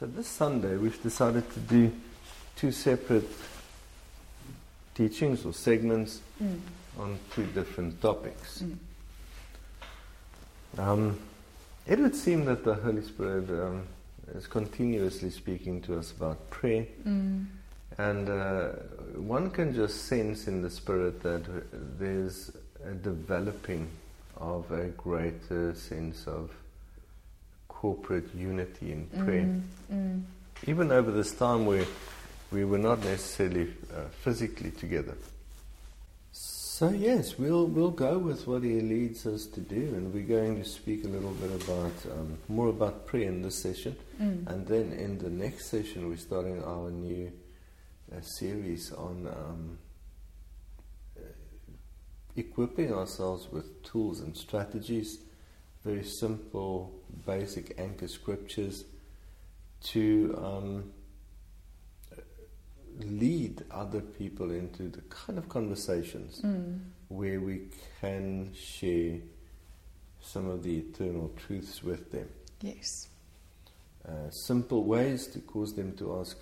So this Sunday we've decided to do two separate teachings or segments mm. on two different topics. Mm. Um, it would seem that the Holy Spirit um, is continuously speaking to us about prayer. Mm. And uh, one can just sense in the Spirit that there's a developing of a greater sense of corporate unity in prayer. Mm, mm. Even over this time where we were not necessarily uh, physically together. So yes, we'll we'll go with what he leads us to do, and we're going to speak a little bit about um, more about prayer in this session, mm. and then in the next session we're starting our new uh, series on um, uh, equipping ourselves with tools and strategies, very simple, basic anchor scriptures to. Um, lead other people into the kind of conversations mm. where we can share some of the eternal truths with them. Yes. Uh, simple ways to cause them to ask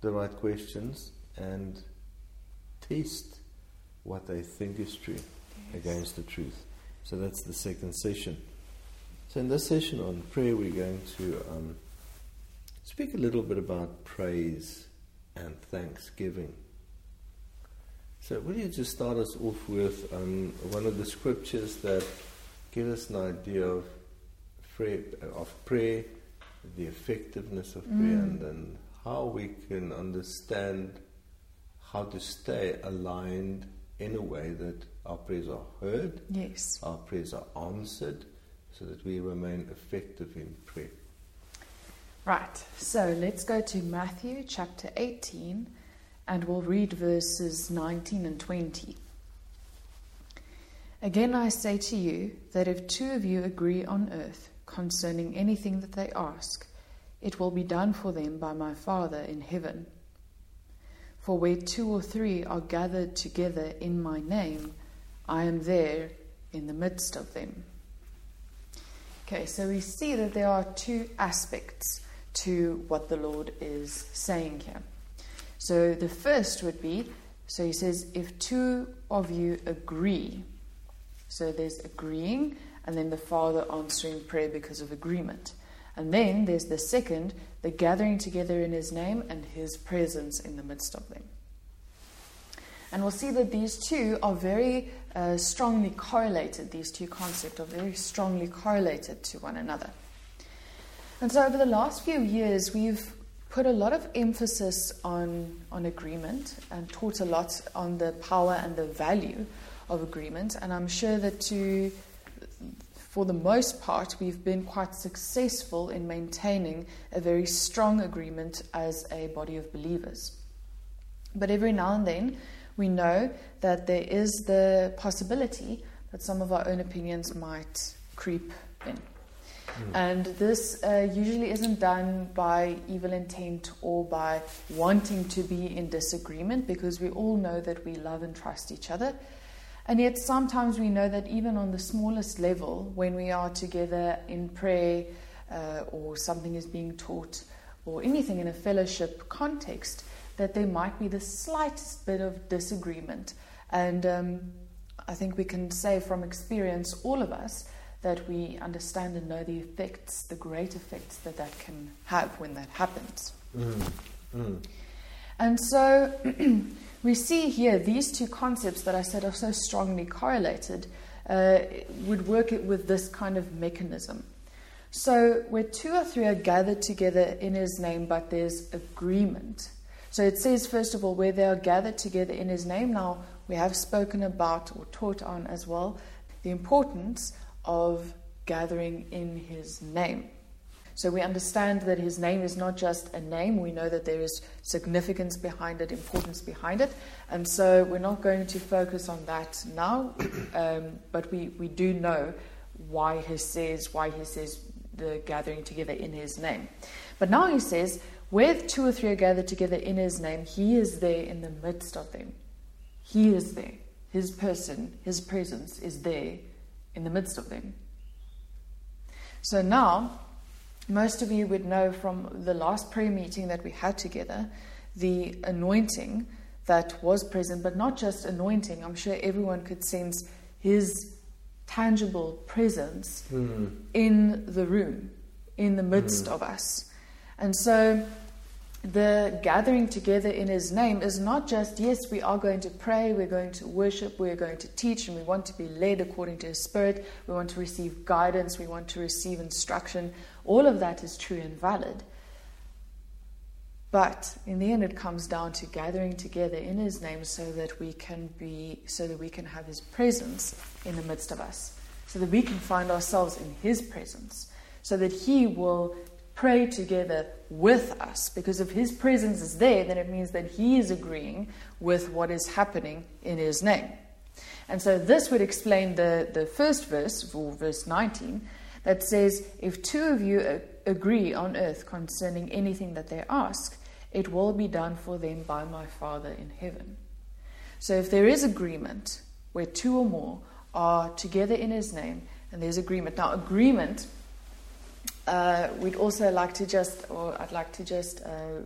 the right questions and test what they think is true yes. against the truth. So that's the second session. So in this session on prayer, we're going to um, speak a little bit about praise and thanksgiving. So, will you just start us off with um, one of the scriptures that give us an idea of prayer, of prayer the effectiveness of prayer, mm. and, and how we can understand how to stay aligned in a way that our prayers are heard, yes, our prayers are answered, so that we remain effective in prayer. Right, so let's go to Matthew chapter 18 and we'll read verses 19 and 20. Again, I say to you that if two of you agree on earth concerning anything that they ask, it will be done for them by my Father in heaven. For where two or three are gathered together in my name, I am there in the midst of them. Okay, so we see that there are two aspects to what the Lord is saying here. So the first would be so he says, if two of you agree, so there's agreeing, and then the Father answering prayer because of agreement. And then there's the second, the gathering together in his name and his presence in the midst of them. And we'll see that these two are very uh, strongly correlated, these two concepts are very strongly correlated to one another. And so over the last few years, we've put a lot of emphasis on, on agreement and taught a lot on the power and the value of agreement. And I'm sure that to, for the most part, we've been quite successful in maintaining a very strong agreement as a body of believers. But every now and then, we know that there is the possibility that some of our own opinions might creep in. Mm. And this uh, usually isn't done by evil intent or by wanting to be in disagreement because we all know that we love and trust each other. And yet, sometimes we know that even on the smallest level, when we are together in prayer uh, or something is being taught or anything in a fellowship context, that there might be the slightest bit of disagreement. And um, I think we can say from experience, all of us, that we understand and know the effects, the great effects that that can have when that happens. Mm. Mm. And so we see here these two concepts that I said are so strongly correlated uh, would work it with this kind of mechanism. So, where two or three are gathered together in his name, but there's agreement. So, it says, first of all, where they are gathered together in his name. Now, we have spoken about or taught on as well the importance of gathering in his name. So we understand that his name is not just a name, we know that there is significance behind it, importance behind it. And so we're not going to focus on that now, um, but we, we do know why he says, why he says the gathering together in his name. But now he says, where two or three are gathered together in his name, he is there in the midst of them. He is there. His person, his presence is there in the midst of them. So now, most of you would know from the last prayer meeting that we had together the anointing that was present, but not just anointing. I'm sure everyone could sense his tangible presence mm. in the room, in the midst mm. of us. And so the gathering together in his name is not just, yes, we are going to pray, we're going to worship, we're going to teach, and we want to be led according to his spirit, we want to receive guidance, we want to receive instruction. All of that is true and valid. But in the end, it comes down to gathering together in His name so that we can be, so that we can have His presence in the midst of us, so that we can find ourselves in His presence, so that He will pray together with us. Because if His presence is there, then it means that He is agreeing with what is happening in His name. And so this would explain the, the first verse, or verse 19, that says, If two of you agree on earth concerning anything that they ask, it will be done for them by my Father in heaven. So if there is agreement where two or more are together in his name, and there's agreement. Now, agreement, uh, we'd also like to just, or I'd like to just uh,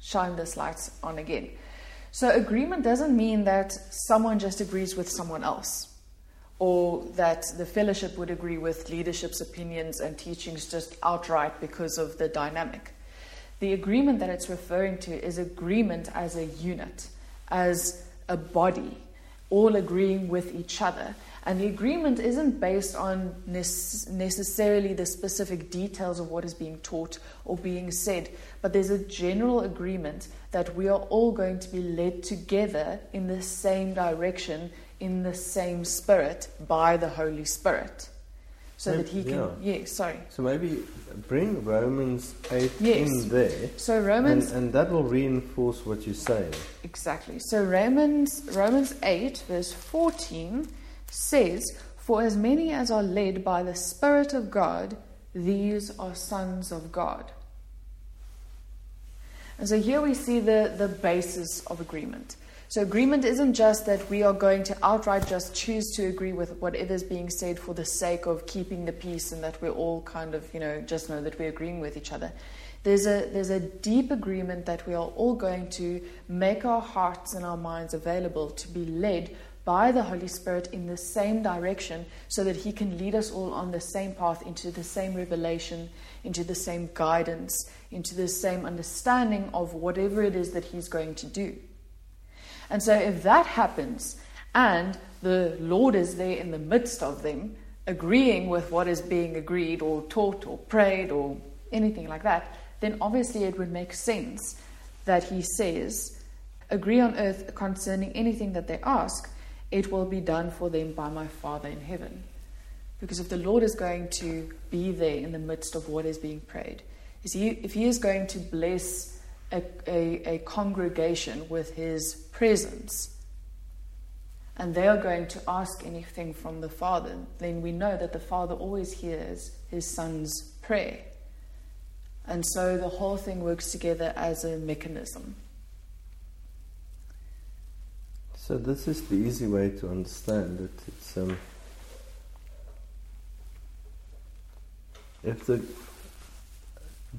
shine this light on again. So, agreement doesn't mean that someone just agrees with someone else, or that the fellowship would agree with leadership's opinions and teachings just outright because of the dynamic. The agreement that it's referring to is agreement as a unit, as a body, all agreeing with each other. And the agreement isn't based on necessarily the specific details of what is being taught or being said, but there's a general agreement that we are all going to be led together in the same direction, in the same spirit, by the Holy Spirit so maybe, that he can. Yeah. yeah. sorry. So maybe bring Romans 8 yes. in there. So Romans. And, and, that will reinforce what you're saying. Exactly. So Romans, Romans 8, verse 14 says, For as many as are led by the Spirit of God, these are sons of God. And so here we see the, the basis of agreement. So, agreement isn't just that we are going to outright just choose to agree with whatever is being said for the sake of keeping the peace and that we're all kind of, you know, just know that we're agreeing with each other. There's a, there's a deep agreement that we are all going to make our hearts and our minds available to be led by the Holy Spirit in the same direction so that He can lead us all on the same path into the same revelation, into the same guidance, into the same understanding of whatever it is that He's going to do. And so, if that happens and the Lord is there in the midst of them, agreeing with what is being agreed or taught or prayed or anything like that, then obviously it would make sense that He says, Agree on earth concerning anything that they ask, it will be done for them by my Father in heaven. Because if the Lord is going to be there in the midst of what is being prayed, if He is going to bless a, a, a congregation with his presence, and they are going to ask anything from the Father, then we know that the Father always hears his Son's prayer. And so the whole thing works together as a mechanism. So this is the easy way to understand it. It's um, if the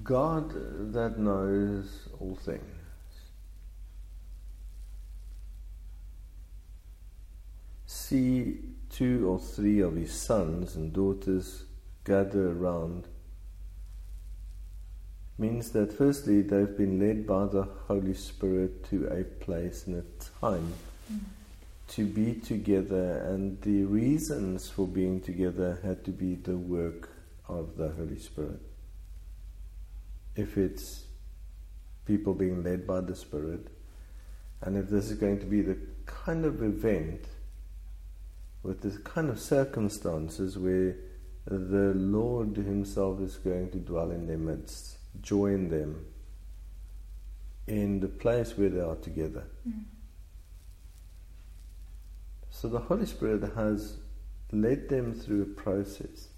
God that knows all things. See two or three of his sons and daughters gather around means that firstly they've been led by the Holy Spirit to a place and a time mm. to be together, and the reasons for being together had to be the work of the Holy Spirit. If it's people being led by the Spirit. And if this is going to be the kind of event with this kind of circumstances where the Lord Himself is going to dwell in their midst, join them in the place where they are together. Mm. So the Holy Spirit has led them through a process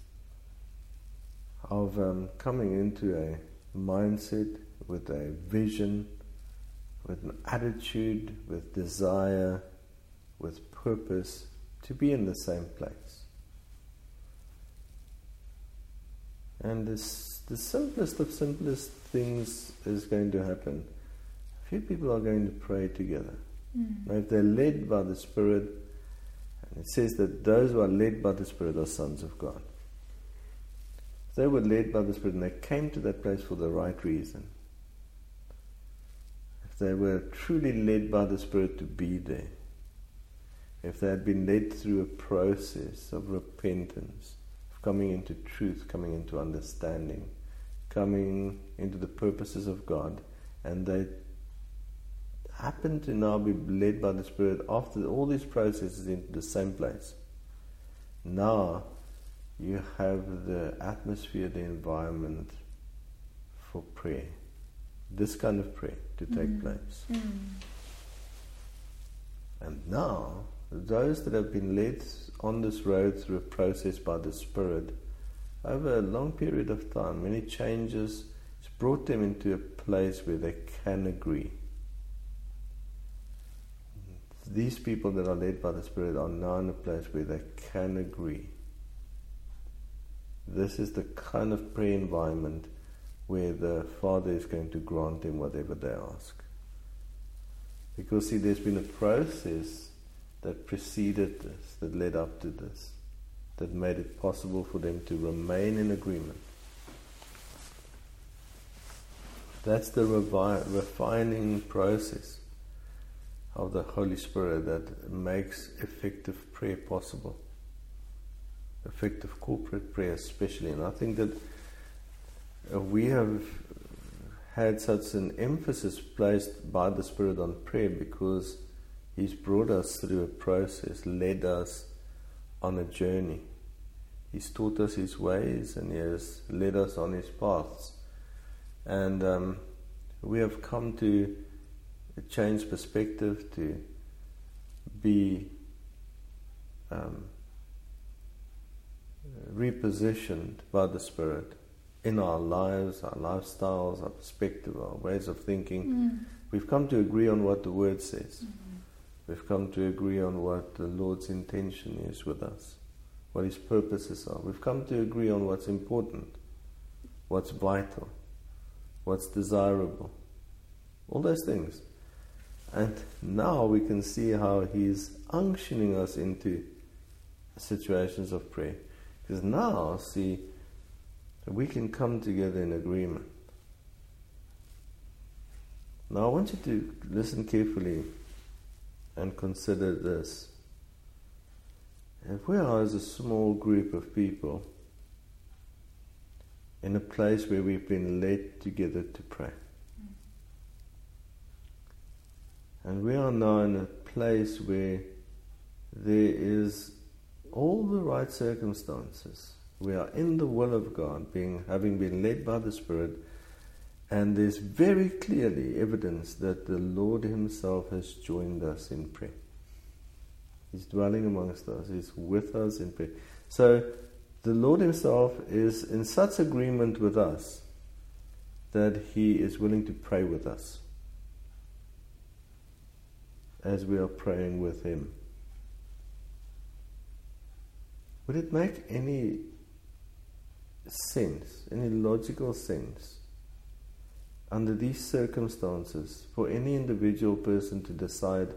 of um, coming into a mindset with a vision, with an attitude, with desire, with purpose to be in the same place. And this the simplest of simplest things is going to happen. A few people are going to pray together. Mm. Now, if they're led by the Spirit, and it says that those who are led by the Spirit are sons of God. They were led by the Spirit and they came to that place for the right reason. If they were truly led by the Spirit to be there. If they had been led through a process of repentance, of coming into truth, coming into understanding, coming into the purposes of God, and they happen to now be led by the Spirit after all these processes into the same place. Now you have the atmosphere, the environment for prayer. This kind of prayer to take mm. place. Mm. And now, those that have been led on this road through a process by the Spirit over a long period of time, many changes, it's brought them into a place where they can agree these people that are led by the Spirit are now in a place where they can agree. This is the kind of prayer environment where the Father is going to grant them whatever they ask. Because, see, there's been a process that preceded this, that led up to this, that made it possible for them to remain in agreement. That's the revi- refining process of the Holy Spirit that makes effective prayer possible. Effective corporate prayer, especially. And I think that we have had such an emphasis placed by the Spirit on prayer because He's brought us through a process, led us on a journey. He's taught us His ways and He has led us on His paths. And um, we have come to change perspective, to be um, repositioned by the Spirit in our lives, our lifestyles, our perspective, our ways of thinking. Mm. We've come to agree on what the Word says. Mm-hmm. We've come to agree on what the Lord's intention is with us, what His purposes are. We've come to agree on what's important, what's vital, what's desirable. All those things. And now we can see how He's unctioning us into situations of prayer. Because now, see, we can come together in agreement. Now, I want you to listen carefully and consider this. If we are as a small group of people in a place where we've been led together to pray, And we are now in a place where there is all the right circumstances. We are in the will of God, being having been led by the Spirit, and there's very clearly evidence that the Lord Himself has joined us in prayer. He's dwelling amongst us, He's with us in prayer. So the Lord Himself is in such agreement with us that He is willing to pray with us as we are praying with Him. Would it make any sense, any logical sense, under these circumstances, for any individual person to decide,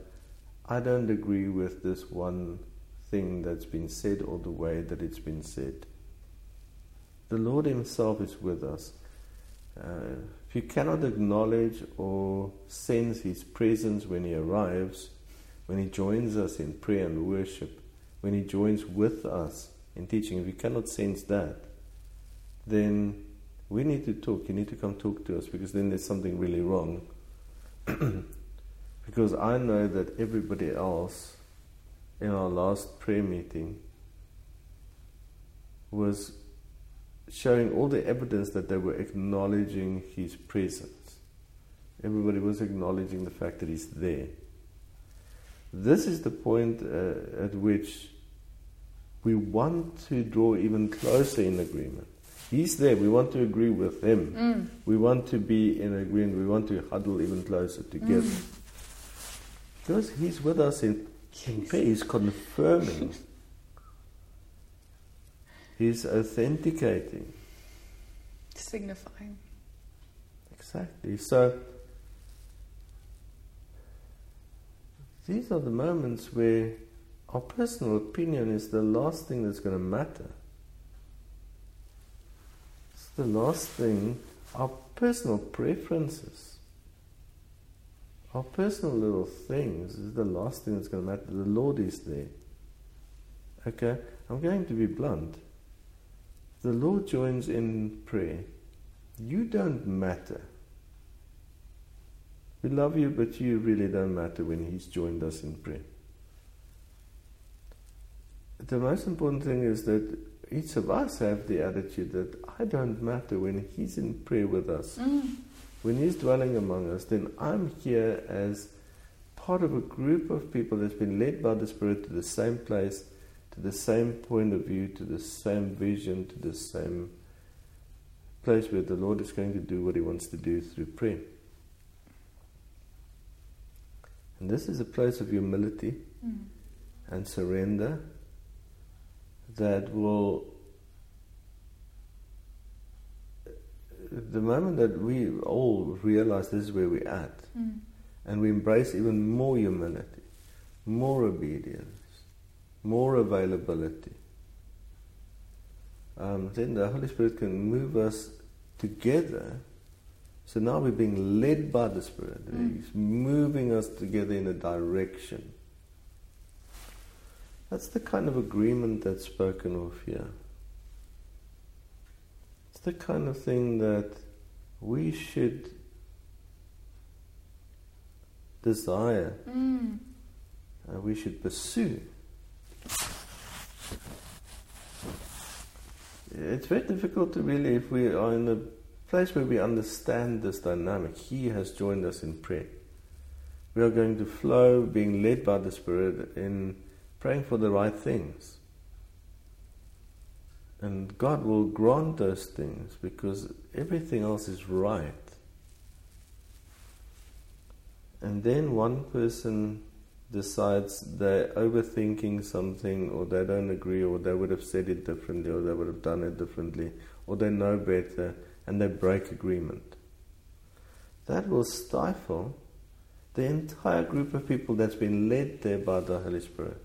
I don't agree with this one thing that's been said or the way that it's been said? The Lord Himself is with us. Uh, if you cannot acknowledge or sense His presence when He arrives, when He joins us in prayer and worship, when He joins with us in teaching, if you cannot sense that, then we need to talk. You need to come talk to us because then there's something really wrong. because I know that everybody else in our last prayer meeting was showing all the evidence that they were acknowledging his presence. Everybody was acknowledging the fact that he's there. This is the point uh, at which we want to draw even closer in agreement. He's there. We want to agree with him. Mm. We want to be in agreement. We want to huddle even closer together. Mm. Because he's with us in. He's confirming He's authenticating. Signifying. Exactly. So these are the moments where our personal opinion is the last thing that's going to matter. It's the last thing, our personal preferences, our personal little things is the last thing that's going to matter. The Lord is there. Okay? I'm going to be blunt. The Lord joins in prayer. You don't matter. We love you, but you really don't matter when He's joined us in prayer. The most important thing is that each of us have the attitude that I don't matter when He's in prayer with us. Mm. When He's dwelling among us, then I'm here as part of a group of people that's been led by the Spirit to the same place, to the same point of view, to the same vision, to the same place where the Lord is going to do what He wants to do through prayer. And this is a place of humility Mm. and surrender that will. The moment that we all realize this is where we're at, Mm. and we embrace even more humility, more obedience, more availability, um, then the Holy Spirit can move us together. So now we're being led by the Spirit. Mm. He's moving us together in a direction. That's the kind of agreement that's spoken of here. It's the kind of thing that we should desire, Mm. uh, we should pursue. It's very difficult to really, if we are in a place where we understand this dynamic, He has joined us in prayer. We are going to flow, being led by the Spirit, in praying for the right things. And God will grant those things because everything else is right. And then one person decides they're overthinking something or they don't agree or they would have said it differently or they would have done it differently or they know better and they break agreement. That will stifle the entire group of people that's been led there by the Holy Spirit.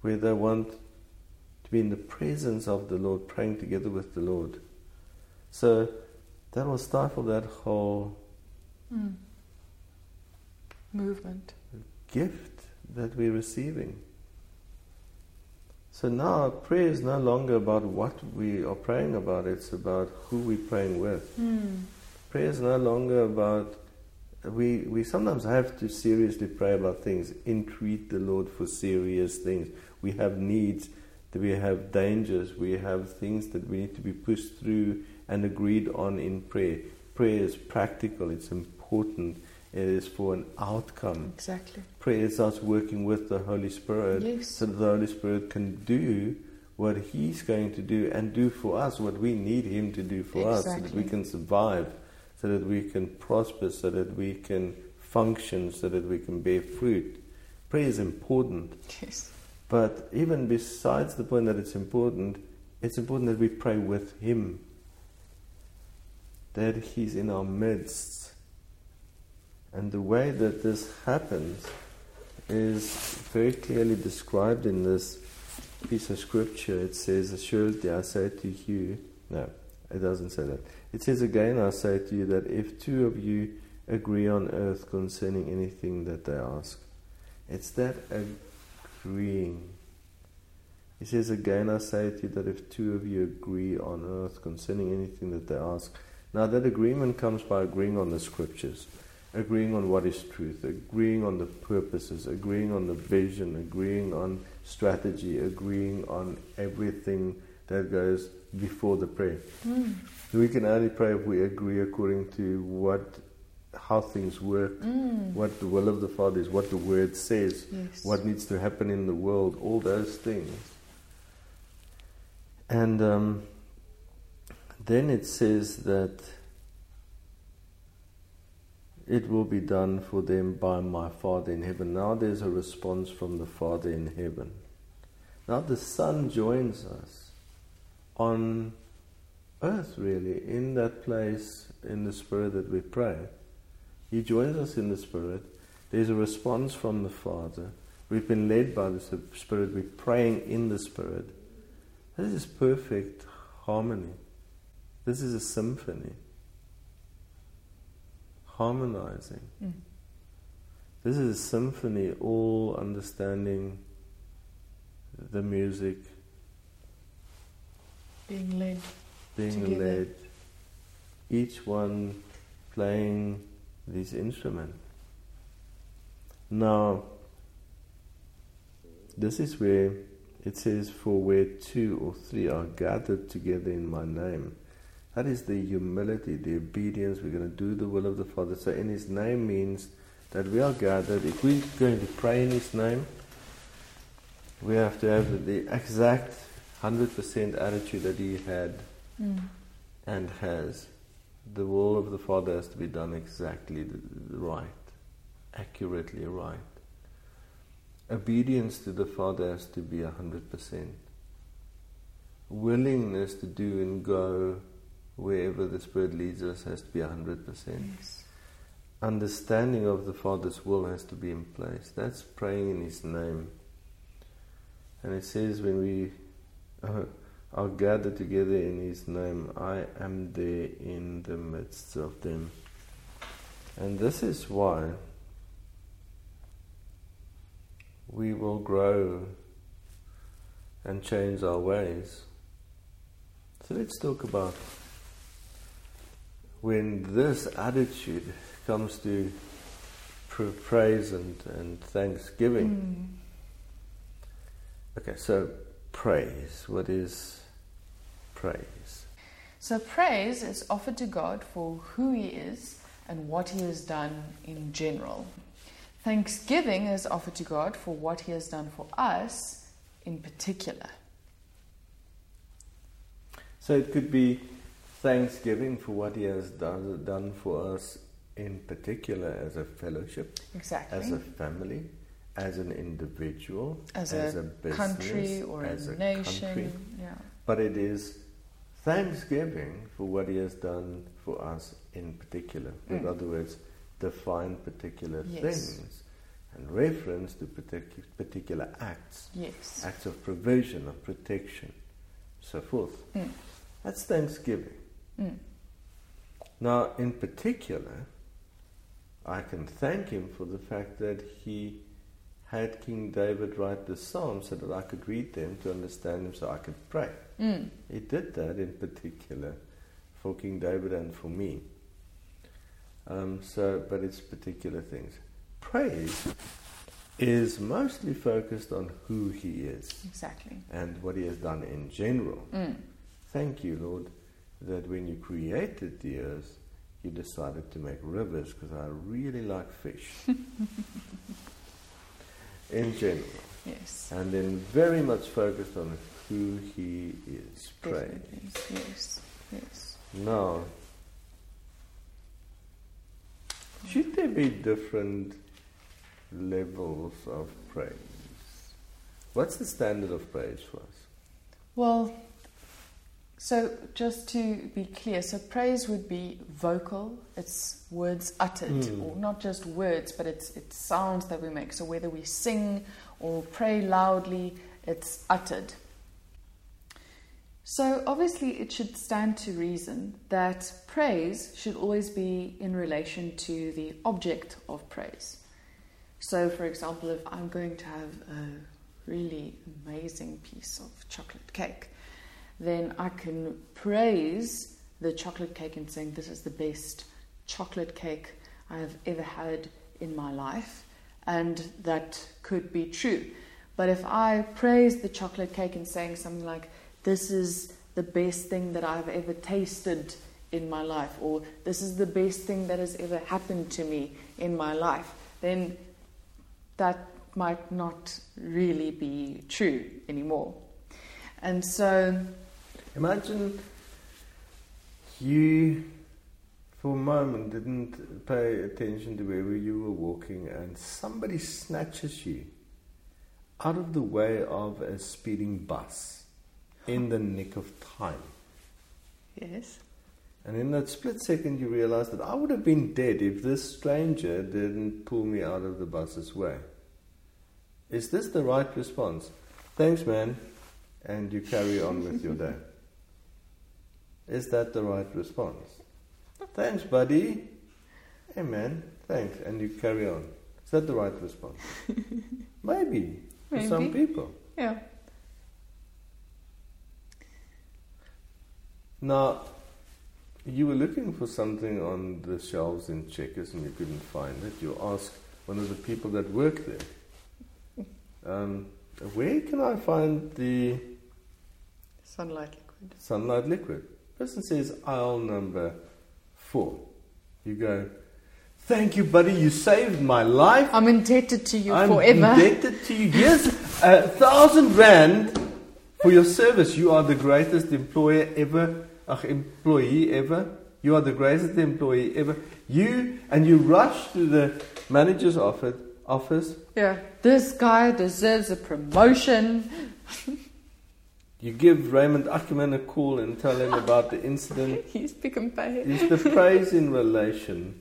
Where they want to be in the presence of the Lord, praying together with the Lord. So that will stifle that whole Mm. Movement. gift that we're receiving. So now prayer is no longer about what we are praying about, it's about who we're praying with. Mm. Prayer is no longer about we we sometimes have to seriously pray about things, entreat the Lord for serious things. We have needs, that we have dangers, we have things that we need to be pushed through and agreed on in prayer. Prayer is practical, it's important, it is for an outcome. Exactly. Prayer is us working with the Holy Spirit Yes. so that the Holy Spirit can do what He's going to do and do for us what we need Him to do for us so that we can survive, so that we can prosper, so that we can function, so that we can bear fruit. Prayer is important, Yes. but even besides the point that it's important, it's important that we pray with Him, that He's in our midst. And the way that this happens is very clearly described in this piece of scripture. It says, Assuredly I say to you, no, it doesn't say that. It says again, I say to you that if two of you agree on earth concerning anything that they ask, it's that agreeing. He says again, I say to you that if two of you agree on earth concerning anything that they ask, now that agreement comes by agreeing on the scriptures, agreeing on what is truth, agreeing on the purposes, agreeing on the vision, agreeing on strategy, agreeing on everything that goes before the prayer. Mm. We can only pray if we agree according to what, how things work, Mm. what the will of the Father is, what the Word says, Yes. what needs to happen in the world, all those things. And um, then it says that it will be done for them by my Father in heaven. Now there's a response from the Father in heaven. Now the Son joins us on earth, really, in that place in the Spirit that we pray. He joins us in the Spirit. There's a response from the Father. We've been led by the Spirit. We're praying in the Spirit. This is perfect harmony. This is a symphony. Harmonizing. Mm. This is a symphony, all understanding the music. Being led. Being together. led. Each one playing this instrument. Now, this is where it says, For where two or three are gathered together in my name. That is the humility, the obedience. We're going to do the will of the Father. So, in His name means that we are gathered. If we're going to pray in His name, we have to have the exact 100% attitude that He had mm. and has. The will of the Father has to be done exactly right, accurately right. Obedience to the Father has to be 100%. Willingness to do and go wherever the Spirit leads us has to be 100%. Yes. Understanding of the Father's will has to be in place. That's praying in His name. And it says when we uh, are gathered together in His name, I am there in the midst of them. And this is why we will grow and change our ways. So let's talk about when this attitude comes to praise and, and thanksgiving. Mm. Okay, so praise. What is praise? So, praise is offered to God for who He is and what He has done in general. Thanksgiving is offered to God for what He has done for us in particular. So, it could be thanksgiving for what He has done, done for us in particular as a fellowship, exactly. as a family, as an individual, as, as a, a, business, country or as a, nation. Country. Yeah. But it is thanksgiving for what He has done for us in particular. Mm. In other words, define particular yes. things and reference to particu- particular acts, yes. acts of provision, of protection, so forth. Mm. That's thanksgiving. Mm. Now, in particular, I can thank him for the fact that he had King David write the Psalms so that I could read them to understand them so I could pray. Mm. He did that in particular for King David and for me. Um, so, but it's particular things. Praise is mostly focused on who he is. Exactly. And what he has done in general. Mm. Thank you, Lord, that when you created the earth, you decided to make rivers because I really like fish. in general. Yes. And then very much focused on who he is. Praise. Yes. Yes. Now, should there be different levels of praise? What's the standard of praise for us? Well, so, just to be clear, so praise would be vocal, it's words uttered, mm. or not just words, but it's, it's sounds that we make. So, whether we sing or pray loudly, it's uttered. So, obviously, it should stand to reason that praise should always be in relation to the object of praise. So, for example, if I'm going to have a really amazing piece of chocolate cake, then I can praise the chocolate cake and saying this is the best chocolate cake I have ever had in my life, and that could be true. But if I praise the chocolate cake and saying something like, This is the best thing that I've ever tasted in my life, or this is the best thing that has ever happened to me in my life, then that might not really be true anymore. And so Imagine you, for a moment, didn't pay attention to where you were walking and somebody snatches you out of the way of a speeding bus in the nick of time. Yes. And in that split second, you realize that I would have been dead if this stranger didn't pull me out of the bus's way. Is this the right response? Thanks, man. And you carry on with your day. Is that the right response? Thanks, buddy. Man. Thanks. And you carry on. Is that the right response? Maybe. For some people. Yeah. Now, you were looking for something on the shelves in Checkers and you couldn't find it. You asked one of the people that work there, um, where can I find the Sunlight liquid. sunlight liquid? Person says aisle number four. You go, thank you, buddy, you saved my life. I'm indebted to you forever. I'm indebted to you. Yes, a thousand rand for your service. You are the greatest employer ever, ach, employee ever. You are the greatest employee ever. You and you rush to the manager's office. Office. Yeah. This guy deserves a promotion. You give Raymond Ackerman a call and tell him about the incident. He's Pick n Pay. Is the praise in relation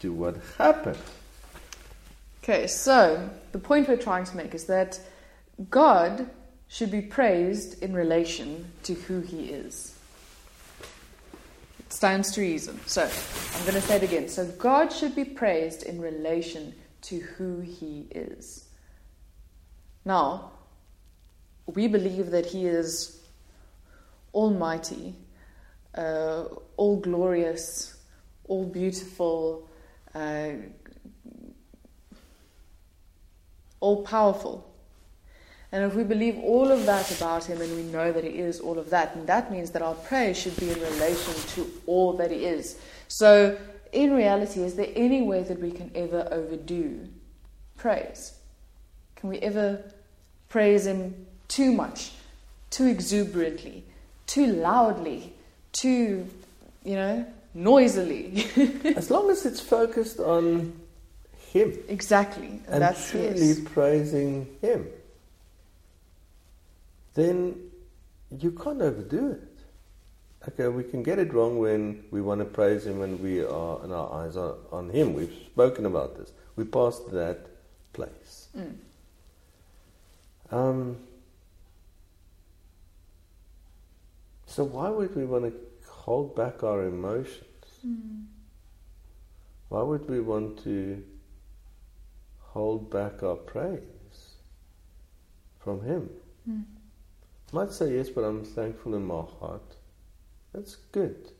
to what happened? Okay, so the point we're trying to make is that God should be praised in relation to who He is. It stands to reason. So I'm going to say it again. So God should be praised in relation to who He is. Now, we believe that He is almighty, uh, all glorious, all beautiful. Uh, all powerful. And if we believe all of that about him and we know that he is all of that, then that means that our praise should be in relation to all that he is. So, in reality, is there any way that we can ever overdo praise? Can we ever praise him too much, too exuberantly, too loudly, too, you know, noisily? As long as it's focused on Him. exactly. and That's truly yes. praising Him, then you can't overdo it. Okay, we can get it wrong when we want to praise Him and we are and our eyes are on Him. We've spoken about this. We passed that place. Mm. Um, so why would we want to hold back our emotions? Why would we want to hold back our praise from Him? Mm. Might say yes, but I'm thankful in my heart. That's good.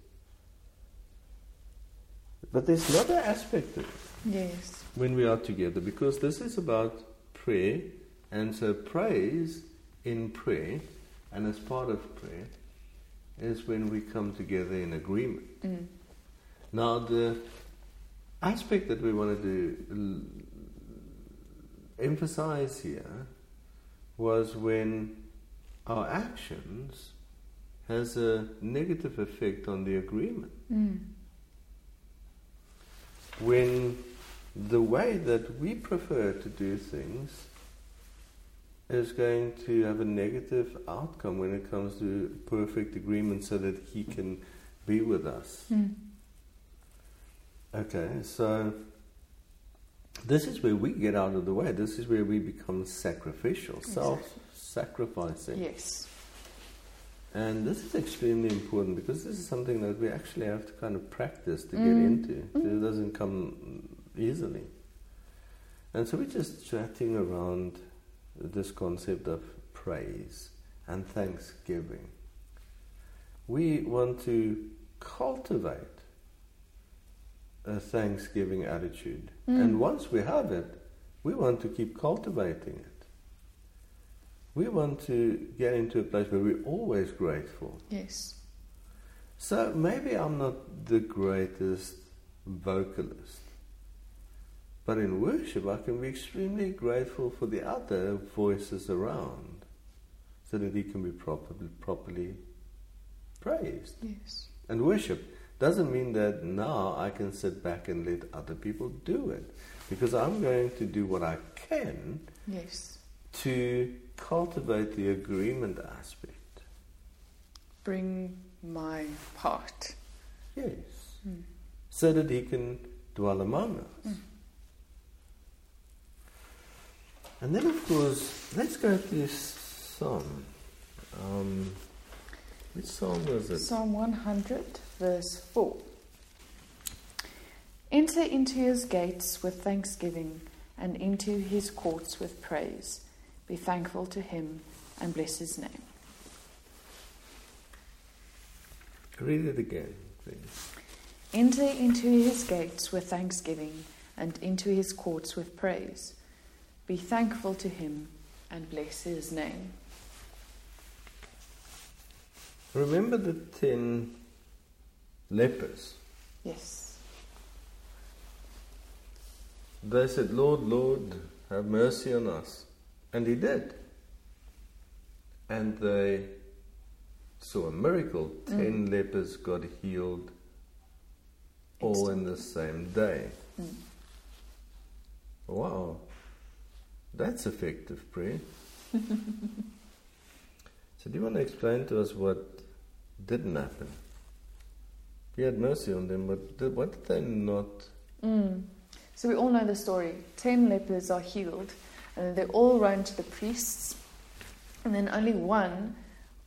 But there's another aspect of it Yes. when we are together because this is about prayer, and so praise in prayer and as part of prayer is when we come together in agreement. Mm. Now, the aspect that we wanted to emphasize here was when our actions has a negative effect on the agreement. Mm. When the way that we prefer to do things is going to have a negative outcome when it comes to perfect agreement so that he can be with us. Mm. Okay, so this is where we get out of the way. This is where we become sacrificial, Exactly. self sacrificing. Yes. And this is extremely important because this is something that we actually have to kind of practice to get Mm. into. It doesn't come easily. And so we're just chatting around this concept of praise and thanksgiving. We want to cultivate a thanksgiving attitude. Mm. And once we have it, we want to keep cultivating it. We want to get into a place where we're always grateful. Yes. So maybe I'm not the greatest vocalist, but in worship I can be extremely grateful for the other voices around so that he can be properly, properly praised. Yes. And worship doesn't mean that now I can sit back and let other people do it because I'm going to do what I can Yes. to cultivate the agreement aspect. bring my part. Yes. Hmm. So that he can dwell among us. Hmm. And then, of course, let's go to Psalm. Um, which Psalm was it? Psalm 100, verse 4. Enter into his gates with thanksgiving and into his courts with praise. Be thankful to him and bless his name. Read it again, please. Enter into his gates with thanksgiving and into his courts with praise. Be thankful to him and bless his name. Remember the ten lepers. Yes. They said, Lord, Lord, have mercy on us. And he did. And they saw a miracle. Ten lepers got healed all in the same day. Mm. Wow. That's effective prayer. so, do you want to explain to us what didn't happen? He had mercy on them, but did, what did they not? Mm. So we all know the story. Ten lepers are healed, and they all run to the priests, and then only one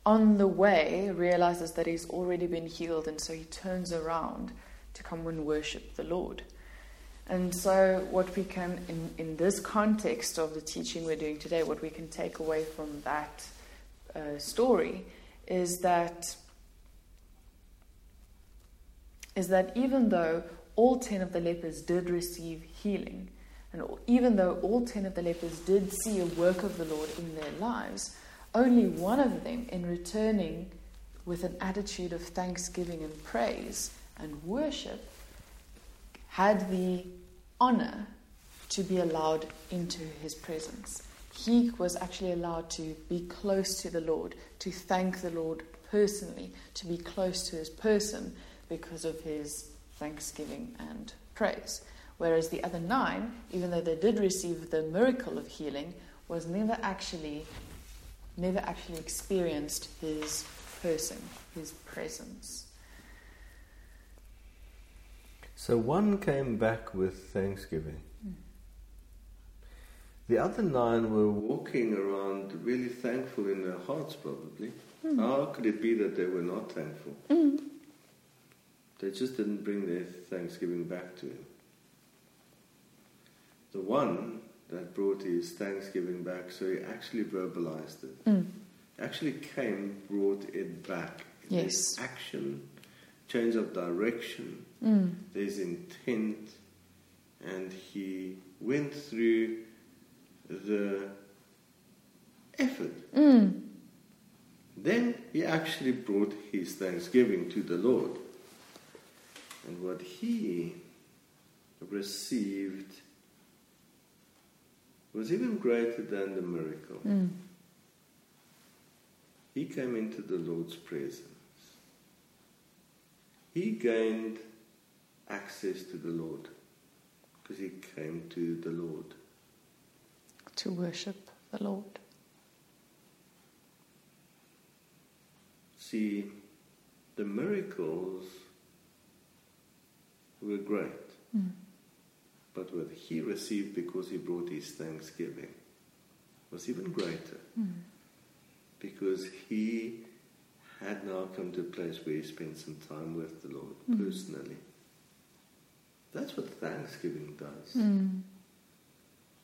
on the way realizes that he's already been healed, and so he turns around to come and worship the Lord. And so, what we can, in, in this context of the teaching we're doing today, what we can take away from that uh, story is that is that even though all 10 of the lepers did receive healing, and even though all 10 of the lepers did see a work of the Lord in their lives, only one of them, in returning with an attitude of thanksgiving and praise and worship, had the honor to be allowed into his presence. He was actually allowed to be close to the Lord, to thank the Lord personally, to be close to his person because of his thanksgiving and praise. Whereas the other nine, even though they did receive the miracle of healing, was never actually never actually experienced his person, his presence. So one came back with thanksgiving. The other nine were walking around really thankful in their hearts, probably. How could it be that they were not thankful? They just didn't bring their thanksgiving back to him. The one that brought his thanksgiving back, so he actually verbalized it. Mm. Actually came, brought it back. Yes. There's action, change of direction, Mm. there's intent, and he went through the effort. Mm. Then he actually brought his thanksgiving to the Lord. And what he received was even greater than the miracle. Mm. He came into the Lord's presence. He gained access to the Lord because he came to the Lord. To worship the Lord. See, the miracles were great, Mm. but what he received because he brought his thanksgiving was even greater Mm. because he had now come to a place where he spent some time with the Lord Mm. personally. That's what thanksgiving does. Mm.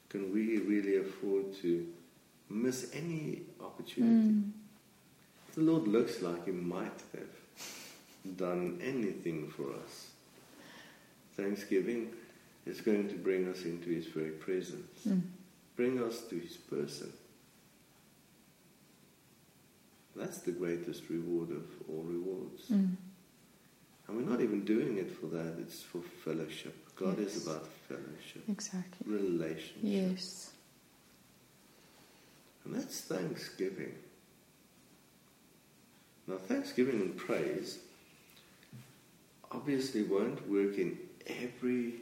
Can we really afford to miss any opportunity? Mm. The Lord looks like He might have done anything for us. Thanksgiving is going to bring us into His very presence, Mm. bring us to His person. That's the greatest reward of all rewards. Mm. And we're not even doing it for that, it's for fellowship. God Yes. is about fellowship, Exactly. relationship. Yes. And that's thanksgiving. Now, thanksgiving and praise obviously won't work in every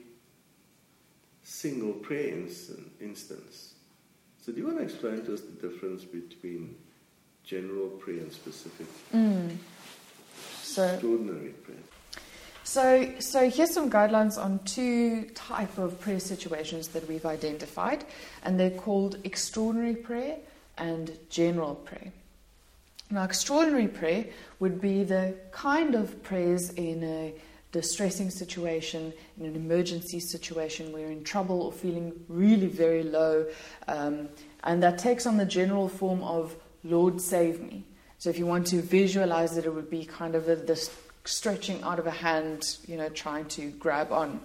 single prayer instan- instance. So, do you want to explain to us the difference between general prayer and specific? Mm. So, Extraordinary prayer. So, so here's some guidelines on two type of prayer situations that we've identified, and they're called extraordinary prayer and general prayer. Now, extraordinary prayer would be the kind of prayers in a distressing situation, in an emergency situation, where you're in trouble or feeling really very low, um, and that takes on the general form of "Lord, save me." So, if you want to visualize it, it would be kind of a, this stretching out of a hand, you know, trying to grab on.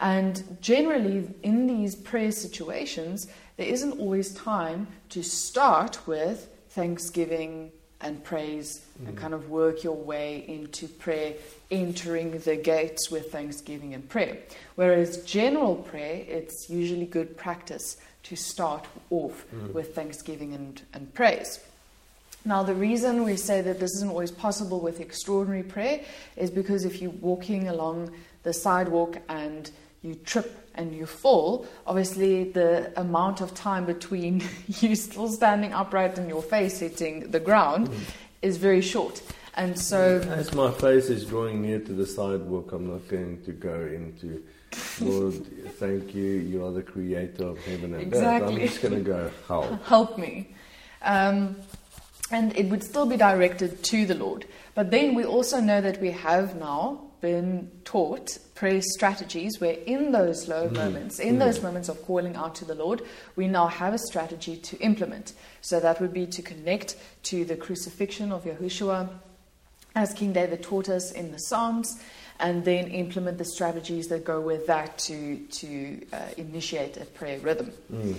And generally, in these prayer situations, there isn't always time to start with thanksgiving and praise and mm-hmm. kind of work your way into prayer, entering the gates with thanksgiving and prayer. Whereas general prayer, it's usually good practice to start off mm. with thanksgiving and, and praise. Now, the reason we say that this isn't always possible with extraordinary prayer is because if you're walking along the sidewalk and you trip and you fall, obviously the amount of time between you still standing upright and your face hitting the ground is very short. And so, As my face is drawing near to the sidewalk, I'm not going to go into, Lord, thank you, you are the creator of heaven and earth. I'm just going to go, how? help me. Um, and it would still be directed to the Lord. But then we also know that we have now been taught prayer strategies where, in those low mm. moments, in mm. those moments of calling out to the Lord, we now have a strategy to implement. So that would be to connect to the crucifixion of Yahushua, as King David taught us in the Psalms, and then implement the strategies that go with that to, to uh, initiate a prayer rhythm. Mm.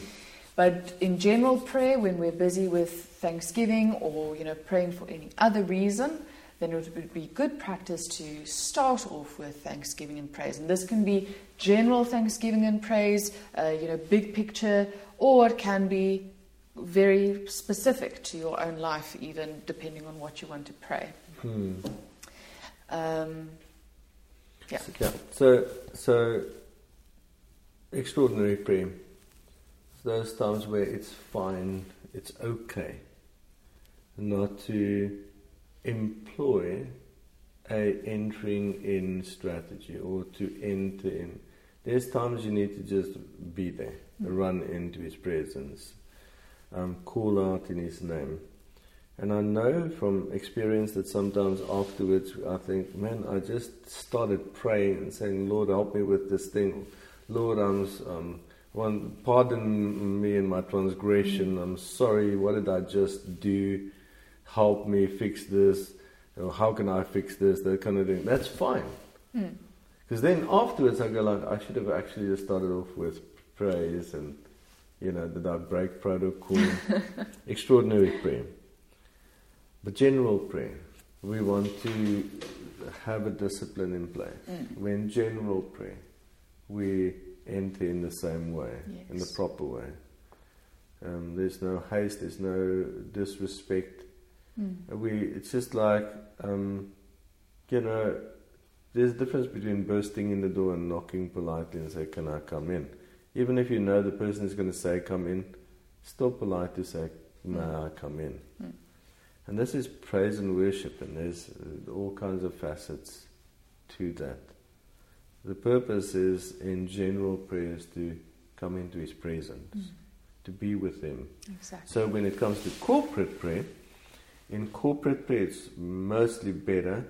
But in general prayer, when we're busy with Thanksgiving or you know praying for any other reason, then it would be good practice to start off with Thanksgiving and praise. And this can be general Thanksgiving and praise, uh, you know, big picture, or it can be very specific to your own life, even depending on what you want to pray. Hmm. Um, yeah. Yeah. So, so extraordinary prayer. Those times where it's fine, it's okay, not to employ a entering in strategy or to enter in. There's times you need to just be there, run into His presence, um, call out in His name. And I know from experience that sometimes afterwards I think, man, I just started praying and saying, Lord, help me with this thing. Lord, I'm, um, one, pardon me in my transgression. I'm sorry. What did I just do? Help me fix this. Or how can I fix this? That kind of thing. That's fine. Hmm. Because then afterwards I go like, I should have actually just started off with praise and, you know, did I break protocol? Extraordinary prayer. But general prayer, we want to have a discipline in place. Hmm. When general prayer, we enter in the same way, in the proper way. Um, there's no haste, there's no disrespect. Uh, We, it's just like, um, you know, there's a difference between bursting in the door and knocking politely and say, "Can I come in?" Even if you know the person is going to say, "Come in," still polite to say, "May I come in?" And this is praise and worship, and there's uh, all kinds of facets to that. The purpose is, in general prayers, to come into His presence, to be with Him. Exactly. So when it comes to corporate prayer, in corporate prayer, it's mostly better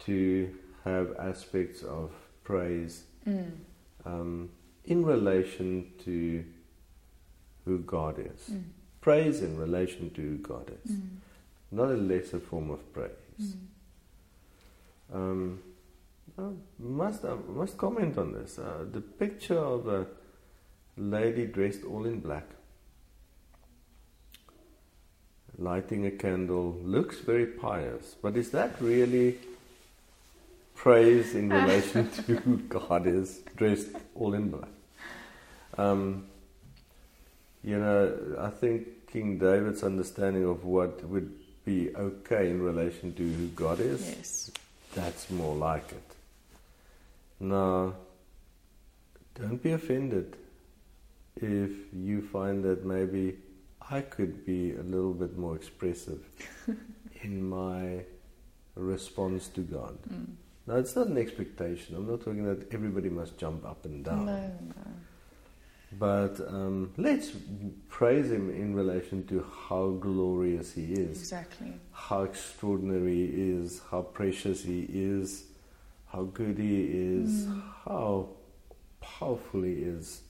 to have aspects of praise Mm. um, in relation to who God is. Mm. Praise in relation to who God is, Mm. not a lesser form of praise. Mm. Um, I must I must comment on this. Uh, the picture of a lady dressed all in black, lighting a candle, looks very pious. But is that really praise in relation to who God is, dressed all in black? Um, you know, I think King David's understanding of what would be okay in relation to who God is Yes. that's more like it. Now, don't be offended if you find that maybe I could be a little bit more expressive in my response to God. Mm. Now, it's not an expectation. I'm not talking that everybody must jump up and down. No, no. But um, let's praise Him in relation to how glorious He is, Exactly. how extraordinary He is, how precious He is, how good He is, Mm. how powerful He is.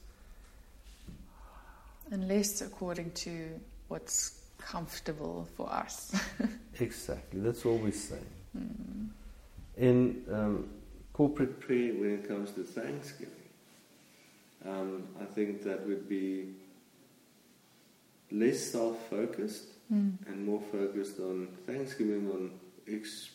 Unless according to what's comfortable for us. Exactly, that's what we're saying. Mm. In um, corporate prayer, when it comes to thanksgiving, um, I think that would be less self focused Mm. and more focused on thanksgiving, on ex-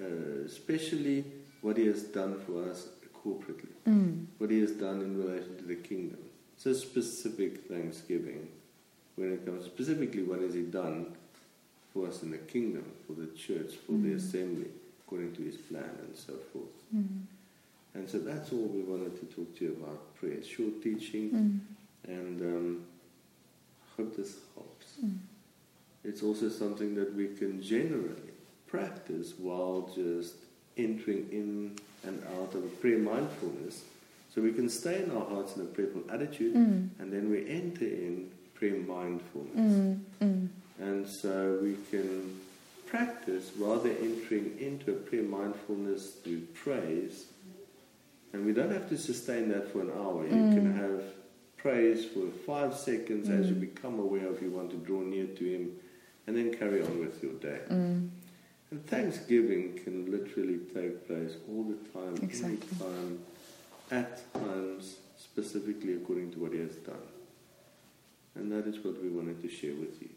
uh, especially what He has done for us corporately, Mm. what He has done in relation to the kingdom. So, specific thanksgiving when it comes specifically, what has He done for us in the kingdom, for the church, for the Mm. assembly, according to His plan, and so forth. Mm. And so that's all we wanted to talk to you about prayer. Short teaching, Mm. and um, I hope this helps. Mm. It's also something that we can generally practice while just entering in and out of a prayer mindfulness. So we can stay in our hearts in a prayerful attitude, Mm. and then we enter in prayer mindfulness. Mm. Mm. And so we can practice rather entering into a prayer mindfulness through praise. And we don't have to sustain that for an hour. You Mm. can have praise for five seconds as you Mm. become aware of you want to draw near to Him, and then carry on with your day. And thanksgiving can literally take place all the time, Exactly. any time, at times, specifically according to what He has done. And that is what we wanted to share with you.